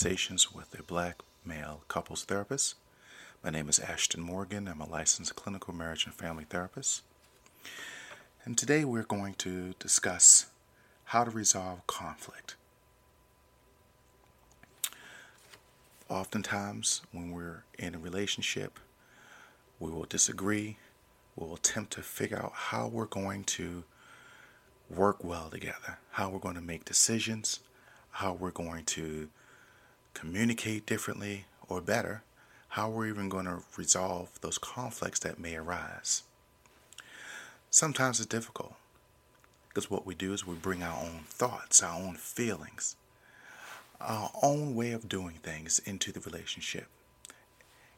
Conversations with a Black Male Couples Therapist. My name is Ashton Morgan. I'm a licensed clinical marriage and family therapist. And today we're going to discuss how to resolve conflict. Oftentimes, when we're in a relationship, we will disagree. We'll attempt to figure out how we're going to work well together, how we're going to make decisions, how we're going to communicate differently or better, how we're even going to resolve those conflicts that may arise. Sometimes it's difficult because what we do is we bring our own thoughts, our own feelings, our own way of doing things into the relationship.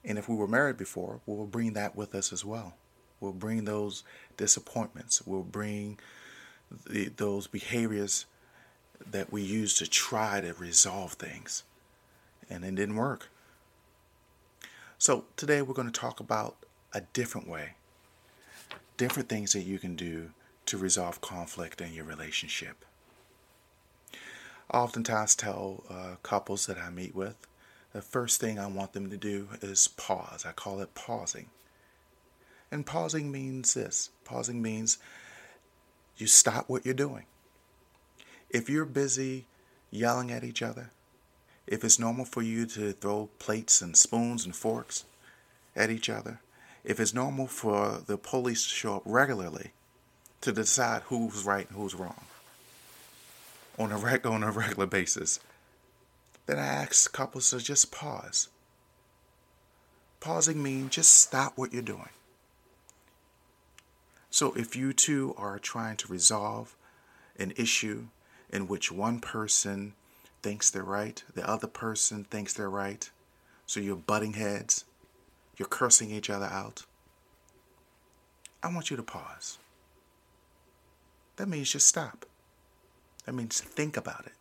And if we were married before, we'll bring that with us as well. We'll bring those disappointments. We'll bring the, those behaviors that we use to try to resolve things. And it didn't work. So today we're going to talk about a different way different things that you can do to resolve conflict in your relationship. I oftentimes tell uh, couples that I meet with the first thing I want them to do is pause. I call it pausing. And pausing means this pausing means you stop what you're doing. If you're busy yelling at each other, if it's normal for you to throw plates and spoons and forks at each other, if it's normal for the police to show up regularly to decide who's right and who's wrong on a, reg- on a regular basis, then I ask couples to just pause. Pausing means just stop what you're doing. So if you two are trying to resolve an issue in which one person thinks they're right, the other person thinks they're right, so you're butting heads, you're cursing each other out, I want you to pause. That means just stop. That means think about it.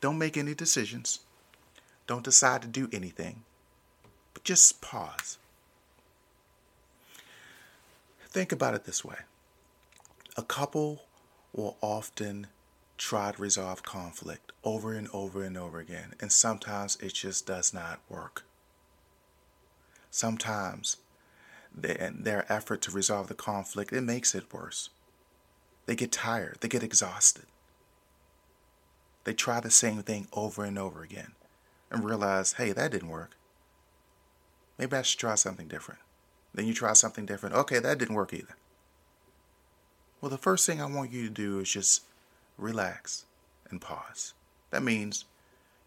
Don't make any decisions. Don't decide to do anything. But just pause. Think about it this way a couple will often try to resolve conflict over and over and over again, and sometimes it just does not work. Sometimes their effort to resolve the conflict, it makes it worse. They get tired, they get exhausted. They try the same thing over and over again and realize, hey, that didn't work. Maybe I should try something different. Then you try something different. Okay, that didn't work either. Well, the first thing I want you to do is just relax and pause. That means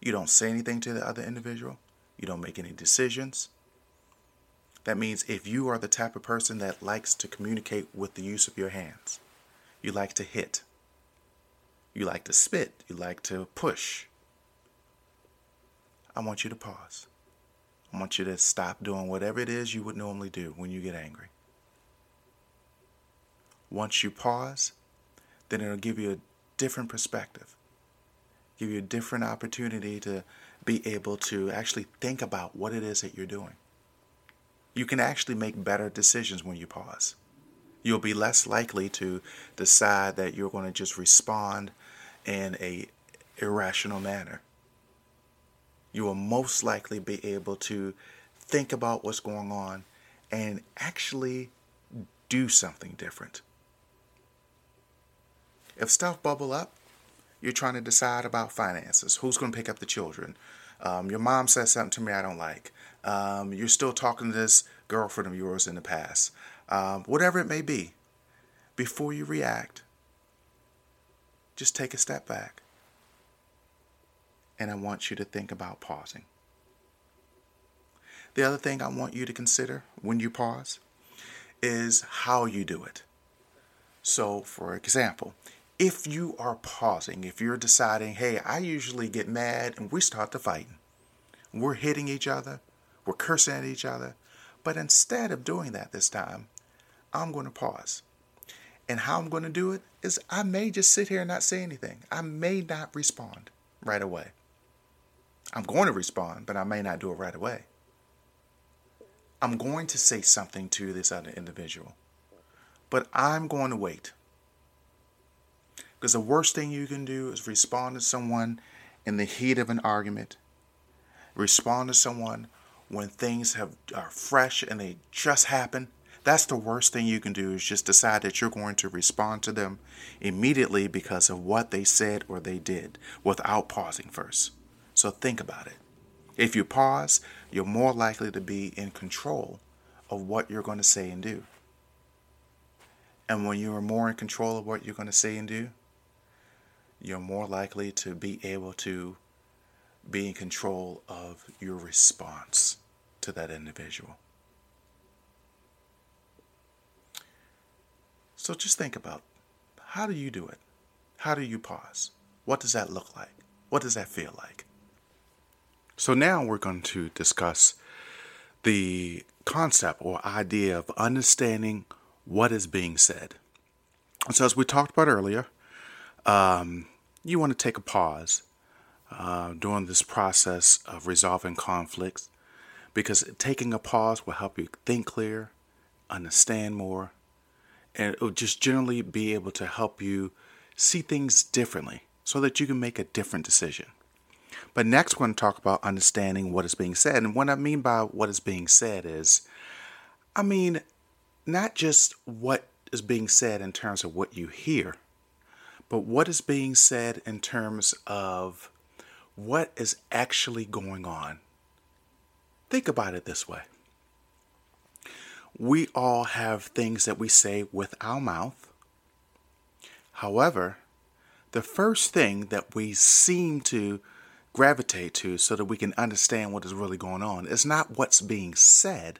you don't say anything to the other individual, you don't make any decisions. That means if you are the type of person that likes to communicate with the use of your hands, you like to hit, you like to spit, you like to push, I want you to pause. I want you to stop doing whatever it is you would normally do when you get angry. Once you pause, then it'll give you a different perspective, give you a different opportunity to be able to actually think about what it is that you're doing. You can actually make better decisions when you pause. You'll be less likely to decide that you're going to just respond in a irrational manner. You will most likely be able to think about what's going on and actually do something different. If stuff bubble up, you're trying to decide about finances. Who's going to pick up the children? Um, your mom says something to me I don't like. Um, you're still talking to this girlfriend of yours in the past. Um, whatever it may be, before you react, just take a step back. And I want you to think about pausing. The other thing I want you to consider when you pause is how you do it. So, for example, if you are pausing, if you're deciding, hey, I usually get mad and we start to fighting, we're hitting each other, we're cursing at each other, but instead of doing that this time, I'm going to pause. And how I'm going to do it is I may just sit here and not say anything. I may not respond right away. I'm going to respond, but I may not do it right away. I'm going to say something to this other individual, but I'm going to wait. Because the worst thing you can do is respond to someone in the heat of an argument, respond to someone when things have are fresh and they just happen, that's the worst thing you can do is just decide that you're going to respond to them immediately because of what they said or they did without pausing first. So think about it. If you pause, you're more likely to be in control of what you're going to say and do. And when you are more in control of what you're going to say and do, you're more likely to be able to be in control of your response to that individual. So just think about how do you do it? How do you pause? What does that look like? What does that feel like? So now we're going to discuss the concept or idea of understanding what is being said. So, as we talked about earlier, um, you want to take a pause uh, during this process of resolving conflicts because taking a pause will help you think clear, understand more, and it will just generally be able to help you see things differently so that you can make a different decision. But next, we're going to talk about understanding what is being said. And what I mean by what is being said is, I mean, not just what is being said in terms of what you hear, but what is being said in terms of what is actually going on. Think about it this way we all have things that we say with our mouth. However, the first thing that we seem to gravitate to so that we can understand what is really going on is not what's being said,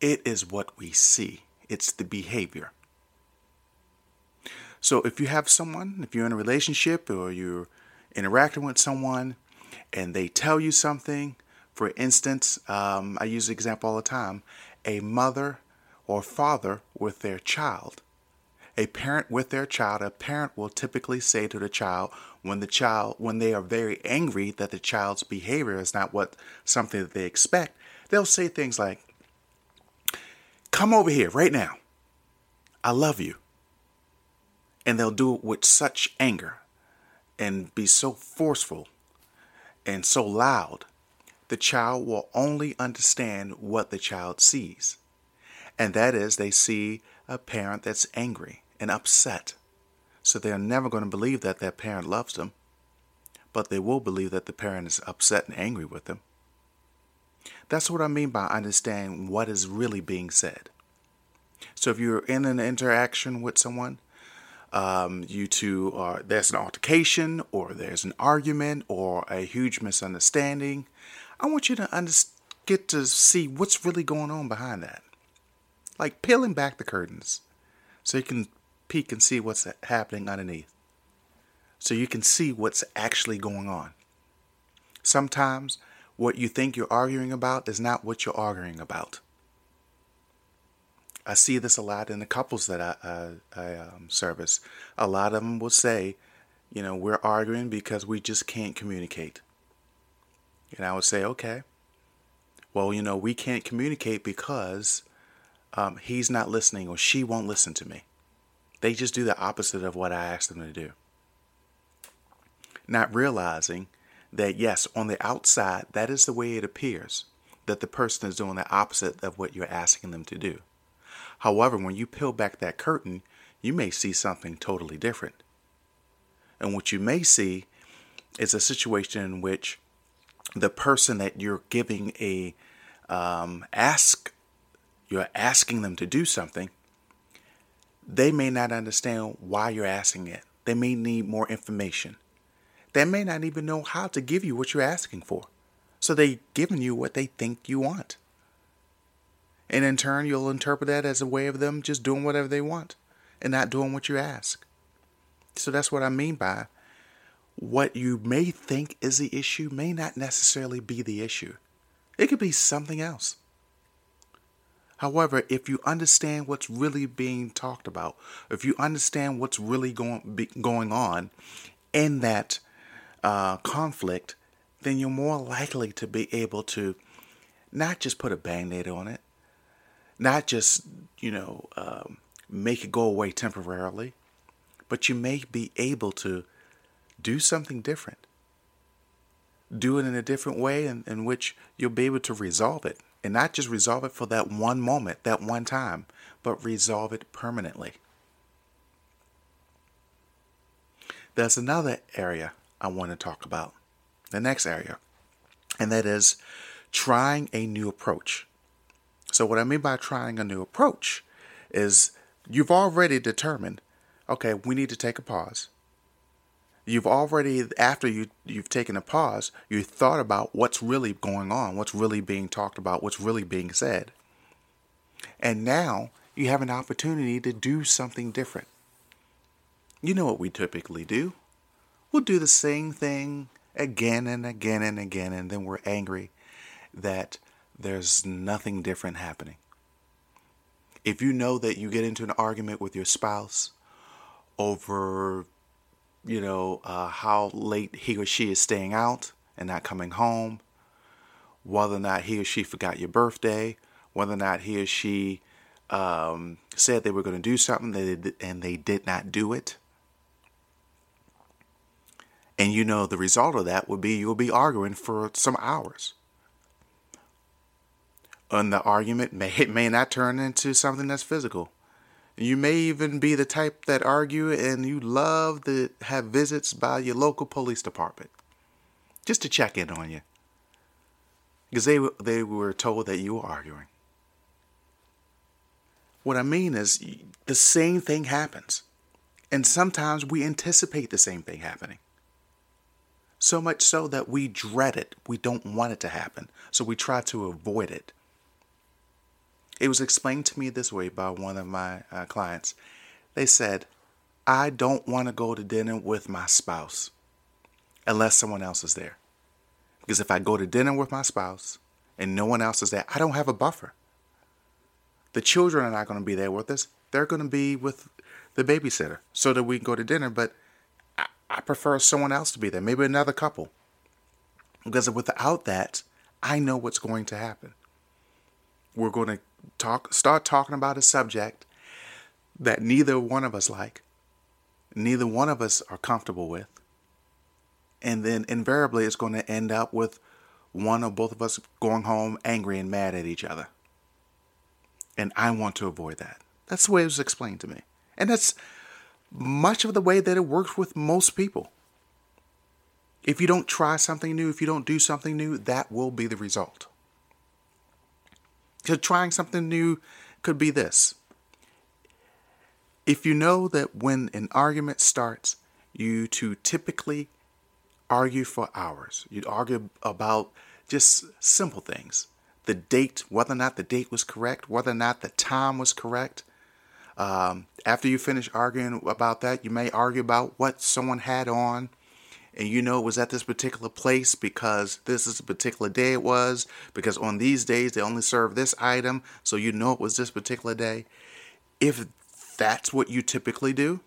it is what we see, it's the behavior. So if you have someone, if you're in a relationship or you're interacting with someone and they tell you something, for instance, um, I use the example all the time a mother or father with their child. A parent with their child, a parent will typically say to the child when the child when they are very angry that the child's behavior is not what something that they expect, they'll say things like Come over here right now. I love you. And they'll do it with such anger and be so forceful and so loud. The child will only understand what the child sees. And that is, they see a parent that's angry and upset. So they're never going to believe that their parent loves them, but they will believe that the parent is upset and angry with them. That's what I mean by understanding what is really being said. So if you're in an interaction with someone, um, you two are there's an altercation or there's an argument or a huge misunderstanding. I want you to under, get to see what's really going on behind that, like peeling back the curtains, so you can peek and see what's happening underneath. So you can see what's actually going on. Sometimes what you think you're arguing about is not what you're arguing about. I see this a lot in the couples that I, I, I um, service. A lot of them will say, you know, we're arguing because we just can't communicate. And I would say, okay, well, you know, we can't communicate because um, he's not listening or she won't listen to me. They just do the opposite of what I asked them to do. Not realizing that, yes, on the outside, that is the way it appears that the person is doing the opposite of what you're asking them to do. However, when you peel back that curtain, you may see something totally different. And what you may see is a situation in which the person that you're giving a um, ask, you're asking them to do something, they may not understand why you're asking it. They may need more information. They may not even know how to give you what you're asking for. So they've given you what they think you want. And in turn, you'll interpret that as a way of them just doing whatever they want and not doing what you ask. So that's what I mean by what you may think is the issue may not necessarily be the issue. It could be something else. However, if you understand what's really being talked about, if you understand what's really going going on in that uh, conflict, then you're more likely to be able to not just put a band-aid on it, not just you know um, make it go away temporarily, but you may be able to do something different. do it in a different way in, in which you'll be able to resolve it. And not just resolve it for that one moment, that one time, but resolve it permanently. There's another area I want to talk about, the next area, and that is trying a new approach. So, what I mean by trying a new approach is you've already determined, okay, we need to take a pause. You've already, after you, you've taken a pause, you thought about what's really going on, what's really being talked about, what's really being said. And now you have an opportunity to do something different. You know what we typically do. We'll do the same thing again and again and again, and then we're angry that there's nothing different happening. If you know that you get into an argument with your spouse over, you know, uh, how late he or she is staying out and not coming home, whether or not he or she forgot your birthday, whether or not he or she um, said they were going to do something and they did not do it. And you know the result of that would be you'll be arguing for some hours and the argument may may not turn into something that's physical. You may even be the type that argue and you love to have visits by your local police department just to check in on you because they they were told that you were arguing. What I mean is the same thing happens. And sometimes we anticipate the same thing happening. So much so that we dread it. We don't want it to happen. So we try to avoid it. It was explained to me this way by one of my uh, clients. They said, I don't want to go to dinner with my spouse unless someone else is there. Because if I go to dinner with my spouse and no one else is there, I don't have a buffer. The children are not going to be there with us. They're going to be with the babysitter so that we can go to dinner. But I, I prefer someone else to be there, maybe another couple. Because without that, I know what's going to happen. We're going to talk start talking about a subject that neither one of us like, neither one of us are comfortable with. And then invariably it's going to end up with one or both of us going home angry and mad at each other. And I want to avoid that. That's the way it was explained to me. And that's much of the way that it works with most people. If you don't try something new, if you don't do something new, that will be the result. Because trying something new could be this. If you know that when an argument starts, you two typically argue for hours. You'd argue about just simple things. The date, whether or not the date was correct, whether or not the time was correct. Um, after you finish arguing about that, you may argue about what someone had on, and you know it was at this particular place because this is a particular day it was, because on these days they only serve this item, so you know it was this particular day. If that's what you typically do,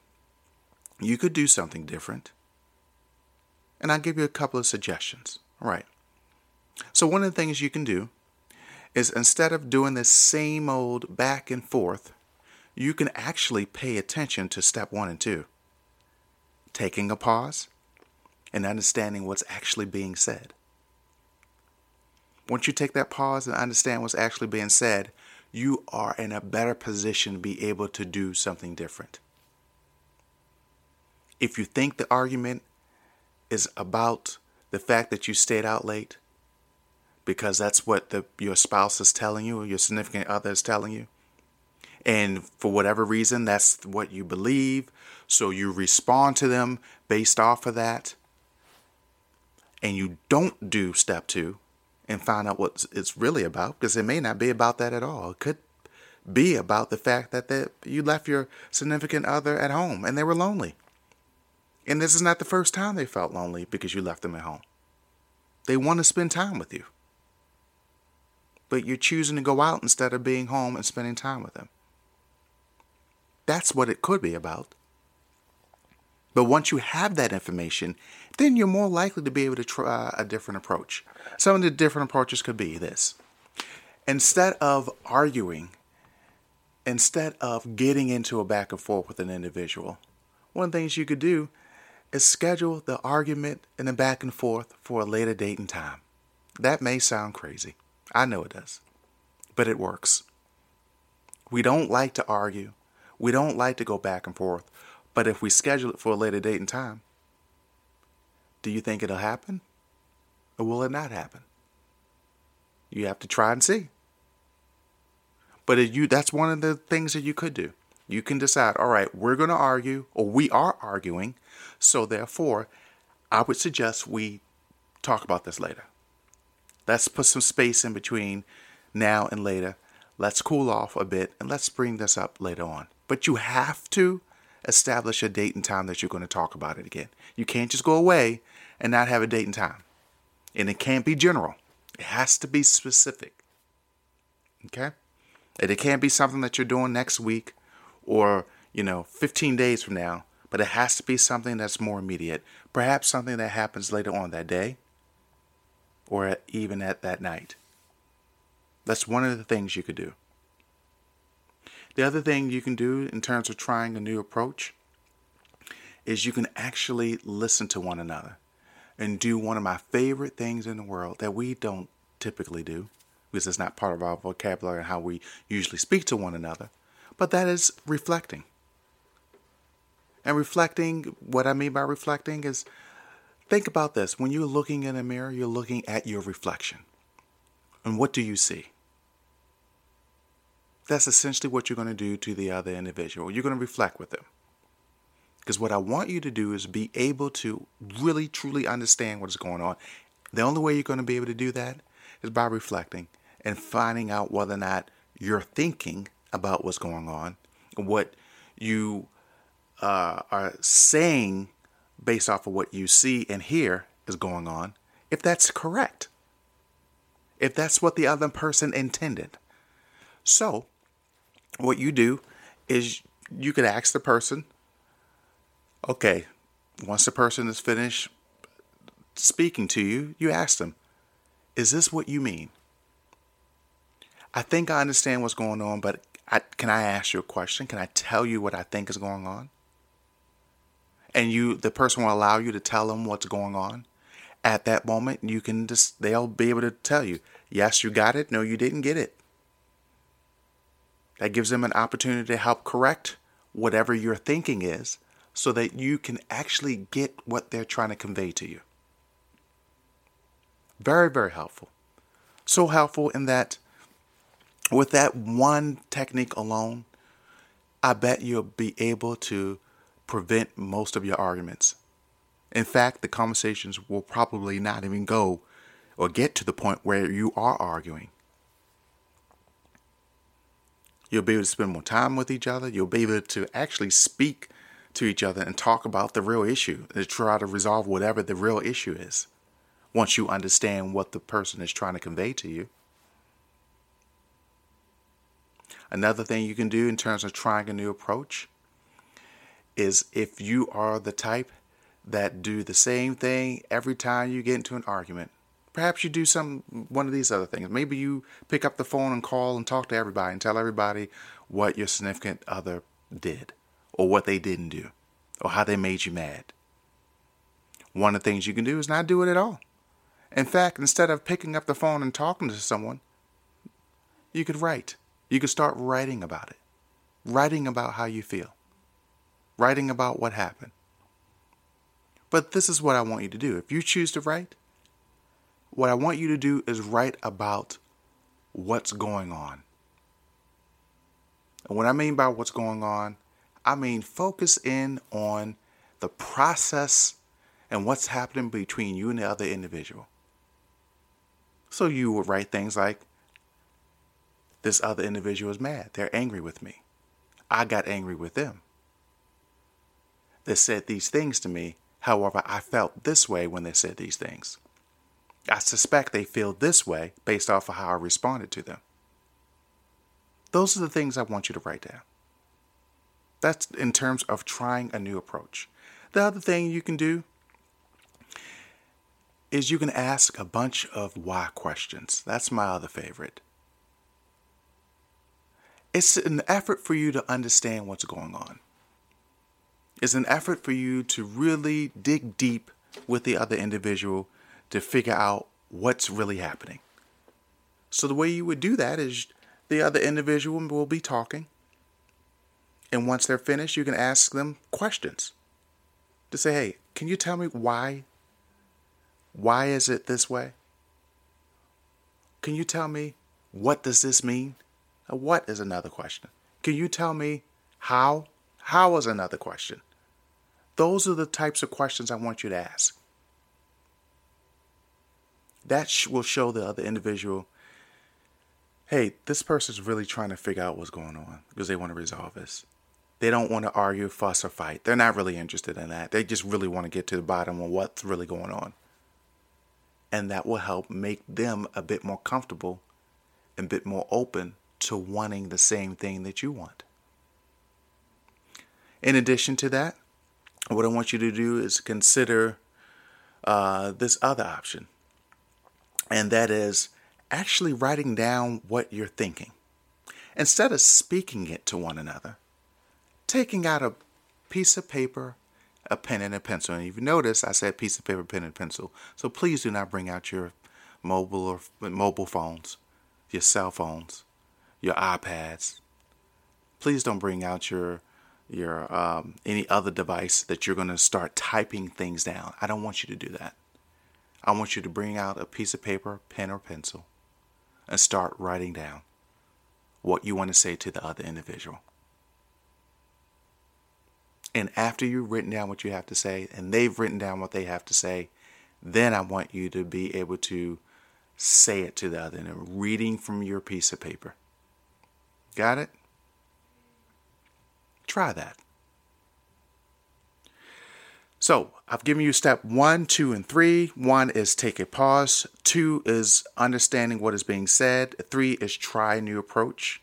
you could do something different. And I'll give you a couple of suggestions. All right. So, one of the things you can do is instead of doing the same old back and forth, you can actually pay attention to step one and two. Taking a pause and understanding what's actually being said. Once you take that pause and understand what's actually being said, you are in a better position to be able to do something different. If you think the argument is about the fact that you stayed out late, because that's what the, your spouse is telling you or your significant other is telling you, and for whatever reason, that's what you believe, so you respond to them based off of that, and you don't do step two and find out what it's really about, because it may not be about that at all. It could be about the fact that they, you left your significant other at home and they were lonely. And this is not the first time they felt lonely because you left them at home. They want to spend time with you. But you're choosing to go out instead of being home and spending time with them. That's what it could be about. But once you have that information, then you're more likely to be able to try a different approach. Some of the different approaches could be this instead of arguing, instead of getting into a back and forth with an individual, one of the things you could do is schedule the argument and the back and forth for a later date and time. That may sound crazy. I know it does. But it works. We don't like to argue. We don't like to go back and forth. But if we schedule it for a later date and time, do you think it'll happen? Or will it not happen? You have to try and see. But you that's one of the things that you could do. You can decide, all right, we're going to argue, or we are arguing. So therefore, I would suggest we talk about this later. Let's put some space in between now and later. Let's cool off a bit and let's bring this up later on. But you have to establish a date and time that you're going to talk about it again. You can't just go away and not have a date and time. And it can't be general, it has to be specific. Okay? And it can't be something that you're doing next week or, you know, 15 days from now, but it has to be something that's more immediate. Perhaps something that happens later on that day or even at that night. That's one of the things you could do. The other thing you can do in terms of trying a new approach is you can actually listen to one another and do one of my favorite things in the world that we don't typically do because it's not part of our vocabulary and how we usually speak to one another, but that is reflecting. And reflecting, what I mean by reflecting is think about this. When you're looking in a mirror, you're looking at your reflection. And what do you see? That's essentially what you're going to do to the other individual. You're going to reflect with them. Because what I want you to do is be able to really, truly understand what is going on. The only way you're going to be able to do that is by reflecting and finding out whether or not you're thinking about what's going on, what you uh, are saying based off of what you see and hear is going on, if that's correct, if that's what the other person intended. So, what you do is you could ask the person, okay, once the person is finished speaking to you, you ask them, is this what you mean? I think I understand what's going on, but I, can I ask you a question? Can I tell you what I think is going on? And you, the person will allow you to tell them what's going on. At that moment, you can just, they'll be able to tell you, yes, you got it. No, you didn't get it. That gives them an opportunity to help correct whatever your thinking is so that you can actually get what they're trying to convey to you. Very, very helpful. So helpful in that with that one technique alone, I bet you'll be able to prevent most of your arguments. In fact, the conversations will probably not even go or get to the point where you are arguing. You'll be able to spend more time with each other. You'll be able to actually speak to each other and talk about the real issue and try to resolve whatever the real issue is once you understand what the person is trying to convey to you. Another thing you can do in terms of trying a new approach is if you are the type that do the same thing every time you get into an argument. Perhaps you do some one of these other things. Maybe you pick up the phone and call and talk to everybody and tell everybody what your significant other did or what they didn't do or how they made you mad. One of the things you can do is not do it at all. In fact, instead of picking up the phone and talking to someone, you could write. You could start writing about it, writing about how you feel, writing about what happened. But this is what I want you to do. If you choose to write, what I want you to do is write about what's going on. And what I mean by what's going on, I mean focus in on the process and what's happening between you and the other individual. So you would write things like, this other individual is mad. They're angry with me. I got angry with them. They said these things to me. However, I felt this way when they said these things. I suspect they feel this way based off of how I responded to them. Those are the things I want you to write down. That's in terms of trying a new approach. The other thing you can do is you can ask a bunch of why questions. That's my other favorite. It's an effort for you to understand what's going on. It's an effort for you to really dig deep with the other individual to figure out what's really happening. So the way you would do that is the other individual will be talking. And once they're finished, you can ask them questions to say, hey, can you tell me why? Why is it this way? Can you tell me what does this mean? what is another question? Can you tell me how? How is another question? Those are the types of questions I want you to ask. That will show the other individual hey, this person's really trying to figure out what's going on because they want to resolve this. They don't want to argue, fuss, or fight. They're not really interested in that. They just really want to get to the bottom of what's really going on. And that will help make them a bit more comfortable and a bit more open to wanting the same thing that you want. In addition to that, what I want you to do is consider uh, this other option, and that is actually writing down what you're thinking. Instead of speaking it to one another, taking out a piece of paper, a pen, and a pencil. And if you notice, I said piece of paper, pen, and pencil. So please do not bring out your mobile or mobile phones, your cell phones, your iPads. Please don't bring out your your um, any other device that you're going to start typing things down. I don't want you to do that. I want you to bring out a piece of paper, pen, or pencil, and start writing down what you want to say to the other individual. And after you've written down what you have to say, and they've written down what they have to say, then I want you to be able to say it to the other and reading from your piece of paper. Got it? Try that. So I've given you step one, two, and three. One is take a pause. Two is understanding what is being said. Three is try a new approach.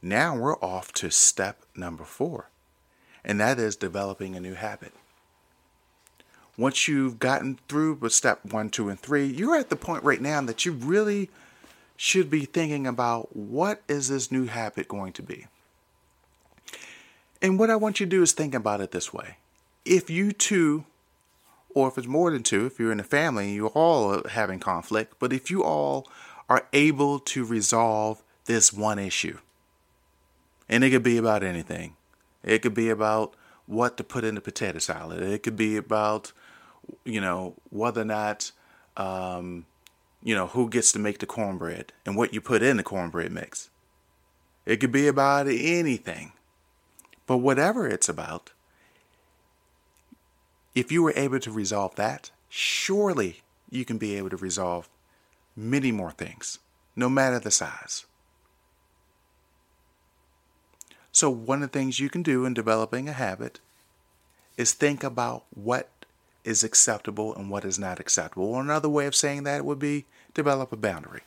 Now we're off to step number four, and that is developing a new habit. Once you've gotten through with step one, two, and three, you're at the point right now that you really should be thinking about what is this new habit going to be? And what I want you to do is think about it this way. If you two, or if it's more than two, if you're in a family, and you're all having conflict, but if you all are able to resolve this one issue, and it could be about anything, it could be about what to put in the potato salad, it could be about, you know, whether or not um, you know, who gets to make the cornbread and what you put in the cornbread mix. It could be about anything. But whatever it's about, if you were able to resolve that, surely you can be able to resolve many more things, no matter the size. So, one of the things you can do in developing a habit is think about what is acceptable and what is not acceptable. Or another way of saying that would be develop a boundary.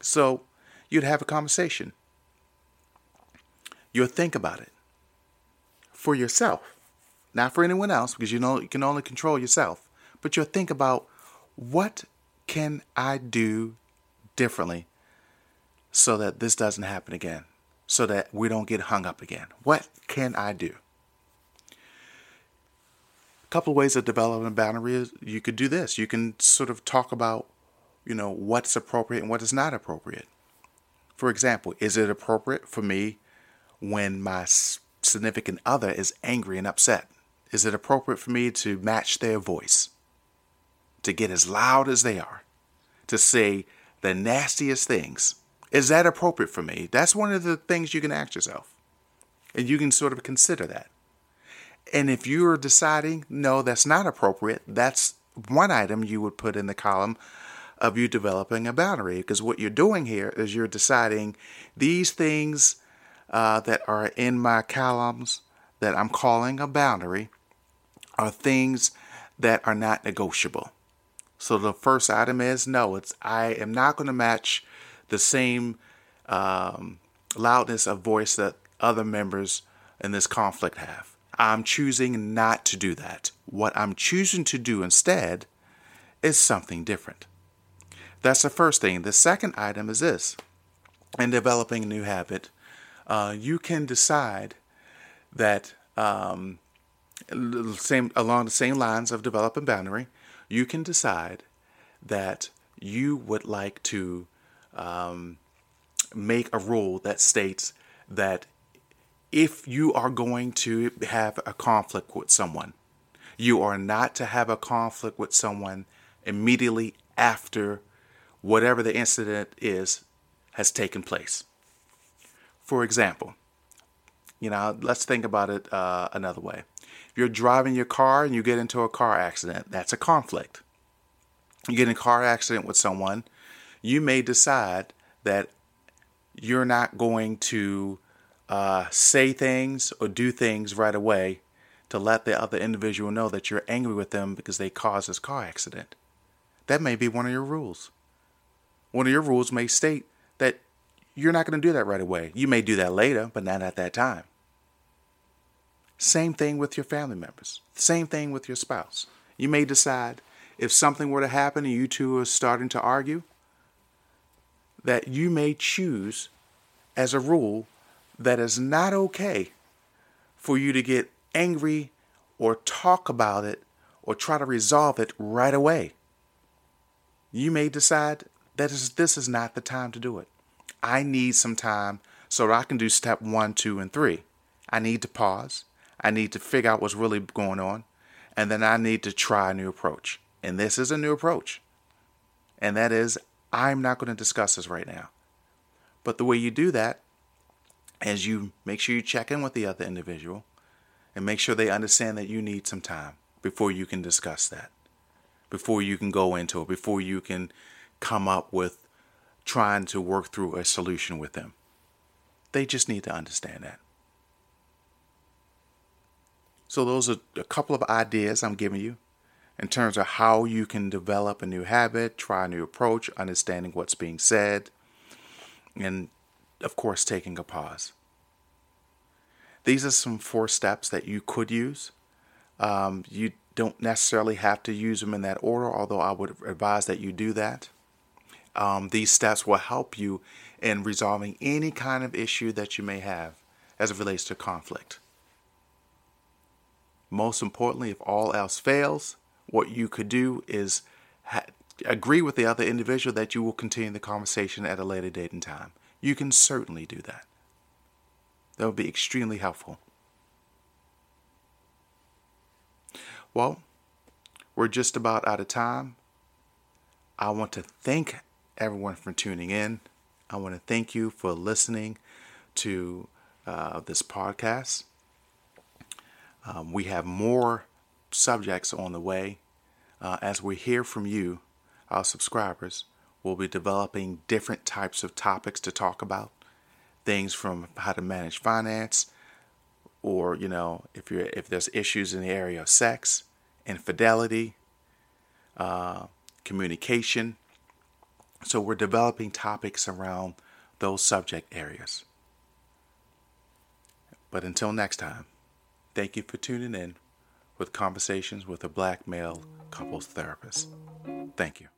So you'd have a conversation. You'll think about it for yourself, not for anyone else, because you know you can only control yourself. But you'll think about what can I do differently so that this doesn't happen again, so that we don't get hung up again. What can I do? A couple of ways of developing a boundary is you could do this. You can sort of talk about, you know, what's appropriate and what is not appropriate. For example, is it appropriate for me when my significant other is angry and upset? Is it appropriate for me to match their voice? To get as loud as they are? To say the nastiest things? Is that appropriate for me? That's one of the things you can ask yourself. And you can sort of consider that. And if you're deciding, no, that's not appropriate, that's one item you would put in the column of you developing a boundary. Because what you're doing here is you're deciding these things uh, that are in my columns that I'm calling a boundary are things that are not negotiable. So the first item is no, it's I am not going to match the same um, loudness of voice that other members in this conflict have. I'm choosing not to do that. What I'm choosing to do instead is something different. That's the first thing. The second item is this in developing a new habit, uh, you can decide that um, same along the same lines of developing boundary, you can decide that you would like to um, make a rule that states that if you are going to have a conflict with someone, you are not to have a conflict with someone immediately after whatever the incident is has taken place. For example, you know, let's think about it uh, another way. You're driving your car and you get into a car accident, that's a conflict. You get in a car accident with someone, you may decide that you're not going to uh, say things or do things right away to let the other individual know that you're angry with them because they caused this car accident. That may be one of your rules. One of your rules may state that you're not going to do that right away. You may do that later, but not at that time. Same thing with your family members. Same thing with your spouse. You may decide if something were to happen and you two are starting to argue, that you may choose as a rule that is not okay for you to get angry or talk about it or try to resolve it right away. You may decide that this is not the time to do it. I need some time so I can do step one, two, and three. I need to pause. I need to figure out what's really going on. And then I need to try a new approach. And this is a new approach. And that is, I'm not going to discuss this right now. But the way you do that is you make sure you check in with the other individual and make sure they understand that you need some time before you can discuss that, before you can go into it, before you can come up with trying to work through a solution with them. They just need to understand that. So, those are a couple of ideas I'm giving you in terms of how you can develop a new habit, try a new approach, understanding what's being said, and of course, taking a pause. These are some four steps that you could use. Um, you don't necessarily have to use them in that order, although I would advise that you do that. Um, these steps will help you in resolving any kind of issue that you may have as it relates to conflict. Most importantly, if all else fails, what you could do is ha- agree with the other individual that you will continue the conversation at a later date and time. You can certainly do that. That would be extremely helpful. Well, we're just about out of time. I want to thank everyone for tuning in. I want to thank you for listening to uh, this podcast. Um, we have more subjects on the way. Uh, as we hear from you, our subscribers, we'll be developing different types of topics to talk about. Things from how to manage finance, or you know, if you're if there's issues in the area of sex, infidelity, uh, communication, so we're developing topics around those subject areas. But until next time, thank you for tuning in with conversations with a black male couples therapist. Thank you.